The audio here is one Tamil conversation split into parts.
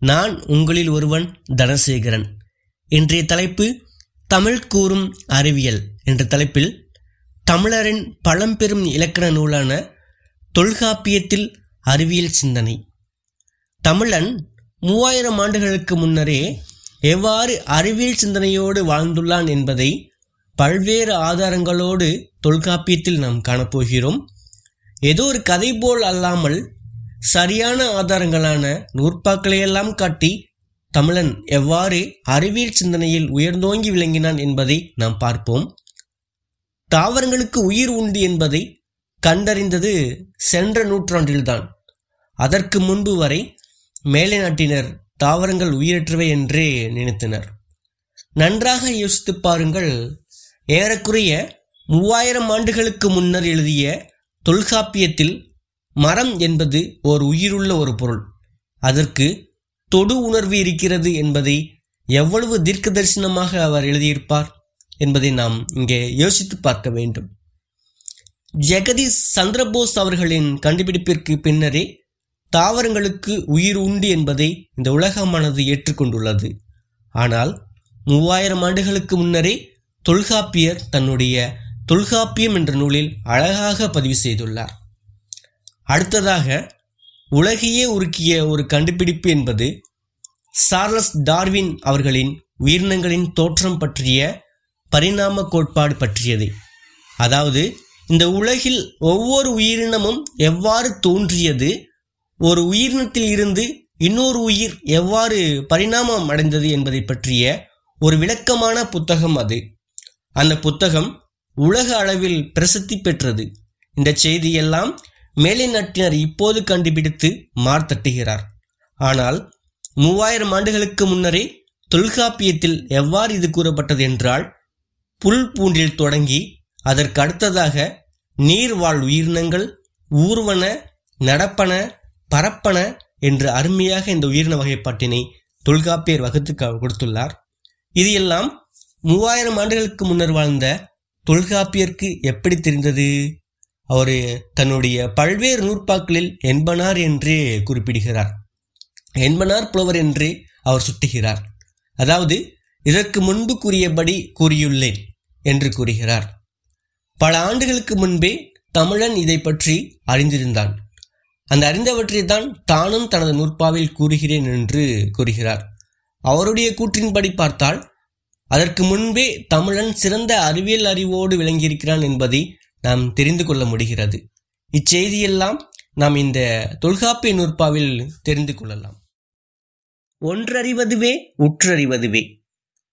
நான் உங்களில் ஒருவன் தனசேகரன். இன்றைய தலைப்பு தமிழ் கூறும் அறிவியல் என்ற தலைப்பில் தமிழரின் பழம்பெரும் இலக்கண நூலான தொல்காப்பியத்தில் அறிவியல் சிந்தனை. தமிழன் மூவாயிரம் ஆண்டுகளுக்கு முன்னரே எவ்வாறு அறிவியல் சிந்தனையோடு வாழ்ந்துள்ளான் என்பதை பல்வேறு ஆதாரங்களோடு தொல்காப்பியத்தில் நாம் காணப்போகிறோம். ஏதோ ஒரு கதை போல் அல்லாமல் சரியான ஆதாரங்களான நூற்பாக்களையெல்லாம் காட்டி தமிழன் எவ்வாறு அறிவியல் சிந்தனையில் உயர்ந்தோங்கி விளங்கினான் என்பதை நாம் பார்ப்போம். தாவரங்களுக்கு உயிர் உண்டு என்பதை கண்டறிந்தது சென்ற நூற்றாண்டில்தான். அதற்கு முன்பு வரை மேலை நாட்டினர் தாவரங்கள் உயிரற்றவை என்றே நினைத்தனர். நன்றாக யோசித்து பாருங்கள் ஏறக்குறைய மூவாயிரம் ஆண்டுகளுக்கு முன்னர் எழுதிய தொல்காப்பியத்தில் மரம் என்பது ஓர் உயிருள்ள ஒரு பொருள். அதற்கு தொடு உணர்வு இருக்கிறது என்பதை எவ்வளவு தீர்க்க தரிசனமாக அவர் எழுதியிருப்பார் என்பதை நாம் இங்கே யோசித்து பார்க்க வேண்டும். ஜெகதீஷ் சந்திரபோஸ் அவர்களின் கண்டுபிடிப்பிற்கு பின்னரே தாவரங்களுக்கு உயிர் உண்டு என்பதை இந்த உலகமானது ஏற்றுக்கொண்டுள்ளது. ஆனால் மூவாயிரம் ஆண்டுகளுக்கு முன்னரே தொல்காப்பியர் தன்னுடைய தொல்காப்பியம் என்ற நூலில் அழகாக பதிவு செய்துள்ளார். அடுத்ததாக உலகையே உருக்கிய ஒரு கண்டுபிடிப்பு என்பது சார்லஸ் டார்வின் அவர்களின் உயிரினங்களின் தோற்றம் பற்றிய பரிணாம கோட்பாடு பற்றியது. அதாவது இந்த உலகில் ஒவ்வொரு உயிரினமும் எவ்வாறு தோன்றியது ஒரு உயிரினத்தில் இருந்து இன்னொரு உயிர் எவ்வாறு பரிணாமம் அடைந்தது என்பதை பற்றிய ஒரு விளக்கமான புத்தகம் அது. அந்த புத்தகம் உலக அளவில் பிரசித்தி பெற்றது. இந்த செய்தியெல்லாம் மேலைநாட்டினர் இப்போது கண்டுபிடித்து மார்த்தட்டுகிறார் ஆனால் மூவாயிரம் ஆண்டுகளுக்கு முன்னரே தொல்காப்பியத்தில் எவ்வாறு இது கூறப்பட்டது என்றால் புல் பூண்டில் தொடங்கி அதற்கு அடுத்ததாக நீர்வாழ் உயிரினங்கள் ஊர்வன நடப்பன பரப்பன என்று அருமையாக இந்த உயிரின வகைப்பாட்டினை தொல்காப்பியர் வகுத்து கொடுத்துள்ளார். இது எல்லாம் மூவாயிரம் ஆண்டுகளுக்கு முன்னர் வாழ்ந்த தொல்காப்பியருக்கு எப்படி தெரிந்தது? அவர் தன்னுடைய பல்வேறு நூற்பாக்களில் என்பனார் என்றே குறிப்பிடுகிறார். என்பனார் புலவர் என்று அவர் சுட்டுகிறார். அதாவது இதற்கு முன்பு கூறியபடி கூறியுள்ளேன் என்று கூறுகிறார். பல ஆண்டுகளுக்கு முன்பே தமிழன் இதை பற்றி அறிந்திருந்தான். அந்த அறிந்தவற்றை தான் தானும் தனது நூற்பாவில் கூறுகிறேன் என்று கூறுகிறார். அவருடைய கூற்றின்படி பார்த்தால் அதற்கு முன்பே தமிழன் சிறந்த அறிவியல் அறிவோடு விளங்கியிருக்கிறான் என்பதை நாம் தெரிந்து கொள்ள முடிகிறது. இச்செய்தியெல்லாம் நாம் இந்த தொல்காப்பிய நூற்பாவில் தெரிந்து கொள்ளலாம். ஒன்றறிவதுவே உற்றறிவதுவே.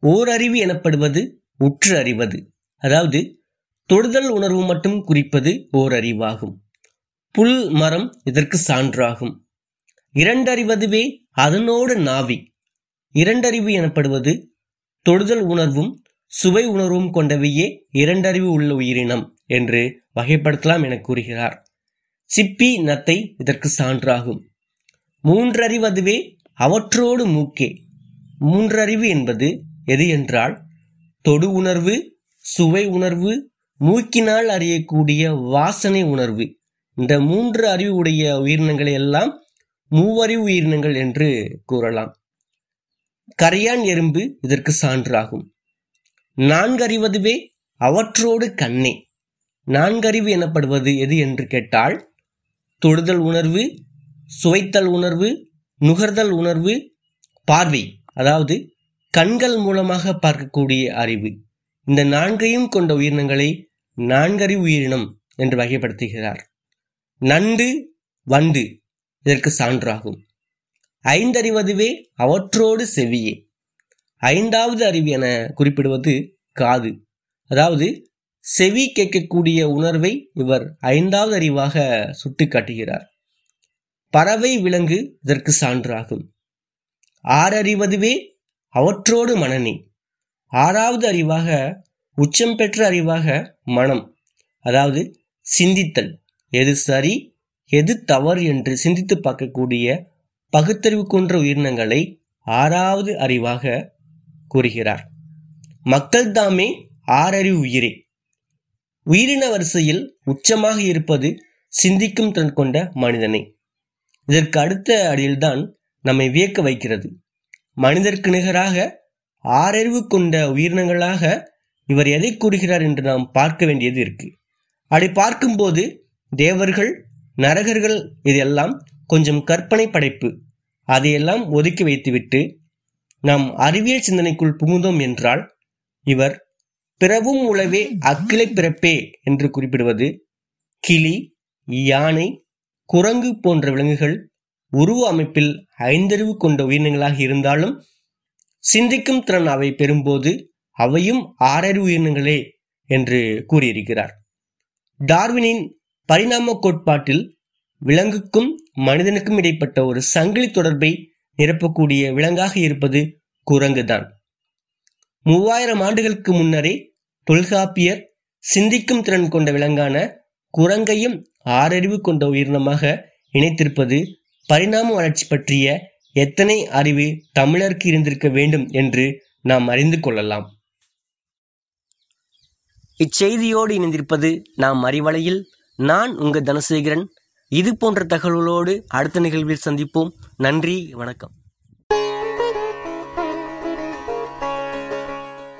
ஓரறிவு எனப்படுவது உற்று அறிவது அதாவது தொடுதல் உணர்வு மட்டும் குறிப்பது ஓர் அறிவாகும் புல் மரம் இதற்கு சான்றாகும். இரண்டறிவதுவே அதனோடு நாவி. இரண்டறிவு எனப்படுவது தொடுதல் உணர்வும் சுவை உணர்வும் கொண்டவையே இரண்டறிவு உள்ள உயிரினம். என்று வகைப்படுத்தலாம் என கூறுகிறார். சிப்பி நத்தை இதற்கு சான்றாகும். மூன்றறிவதுவே அவற்றோடு மூக்கே. மூன்றறிவு என்பது எது என்றால் தொடு உணர்வு சுவை உணர்வு மூக்கினால் அறியக்கூடிய வாசனை உணர்வு. இந்த மூன்று அறிவு உடைய உயிரினங்களை எல்லாம் மூவறிவு உயிரினங்கள் என்று கூறலாம். கரையான் எறும்பு இதற்கு சான்றாகும். நான்கறிவதுவே அவற்றோடு கண்ணே. நான்கறிவு எனப்படுவது எது என்று கேட்டால் தொடுதல் உணர்வு சுவைத்தல் உணர்வு நுகர்தல் உணர்வு பார்வை அதாவது கண்கள் மூலமாக பார்க்கக்கூடிய அறிவு. இந்த நான்கையும் கொண்ட உயிரினங்களை நான்கறிவு உயிரினம் என்று வகைப்படுத்துகிறார். நண்டு வண்டு இதற்கு சான்றாகும். ஐந்தறிவதுவே அவற்றோடு செவியே. ஐந்தாவது அறிவு என குறிப்பிடுவது காது. அதாவது செவி கேட்கக்கூடிய உணர்வை இவர் ஐந்தாவது அறிவாக சுட்டிக்காட்டுகிறார் பறவை விலங்கு இதற்கு சான்றாகும். ஆறறிவதுவே அவற்றோடு மனநே. ஆறாவது அறிவாக உச்சம் பெற்ற அறிவாக மனம். அதாவது சிந்தித்தல். எது சரி எது தவறு என்று சிந்தித்து பார்க்கக்கூடிய பகுத்தறிவு கொன்ற உயிரினங்களை ஆறாவது அறிவாக கூறுகிறார். மக்கள் தாமே ஆறறிவு உயிரே. உயிரின வரிசையில் உச்சமாக இருப்பது சிந்திக்கும் திறன் கொண்ட மனிதனை. இதற்கு அடுத்த அடியில்தான் நம்மை வியக்க வைக்கிறது. மனிதருக்கு நிகராக ஆறறிவு கொண்ட உயிரினங்களாக இவர் எதை கூறுகிறார் என்று நாம் பார்க்க வேண்டியது இருக்கு. அப்படி பார்க்கும்போது தேவர்கள் நரகர்கள் இதெல்லாம் கொஞ்சம் கற்பனை படைப்பு அதையெல்லாம் ஒதுக்கி வைத்துவிட்டு நாம் அறிவியல் சிந்தனைக்குள் புகுந்தோம் என்றால் இவர் பிறவும் உளவே அக்கிளை பிறப்பே என்று குறிப்பிடுவது கிளி யானை குரங்கு போன்ற விலங்குகள் உருவ அமைப்பில் ஐந்தறிவு கொண்ட உயிரினங்களாக இருந்தாலும் சிந்திக்கும் திறன் அவை பெறும்போது அவையும் ஆறறிவு உயிரினங்களே என்று கூறியிருக்கிறார். டார்வினின் பரிணாம கோட்பாட்டில் விலங்குக்கும் மனிதனுக்கும் இடைப்பட்ட ஒரு சங்கிலி தொடர்பை நிரப்பக்கூடிய விலங்காக இருப்பது குரங்குதான். மூவாயிரம் ஆண்டுகளுக்கு முன்னரே தொல்காப்பியர் சிந்திக்கும் திறன் கொண்ட விலங்கான குரங்கையும் ஆறறிவு கொண்ட உயிரினமாக இணைத்திருப்பது பரிணாம வளர்ச்சி பற்றிய எத்தனை அறிவு தமிழருக்கு இருந்திருக்க வேண்டும் என்று நாம் அறிந்து கொள்ளலாம். இச்செய்தியோடு இணைந்திருப்பது நாம் அறிவலையில் நான் உங்கள் தனசேகரன். இது போன்ற தகவல்களோடு அடுத்த நிகழ்வில் சந்திப்போம். நன்றி வணக்கம்.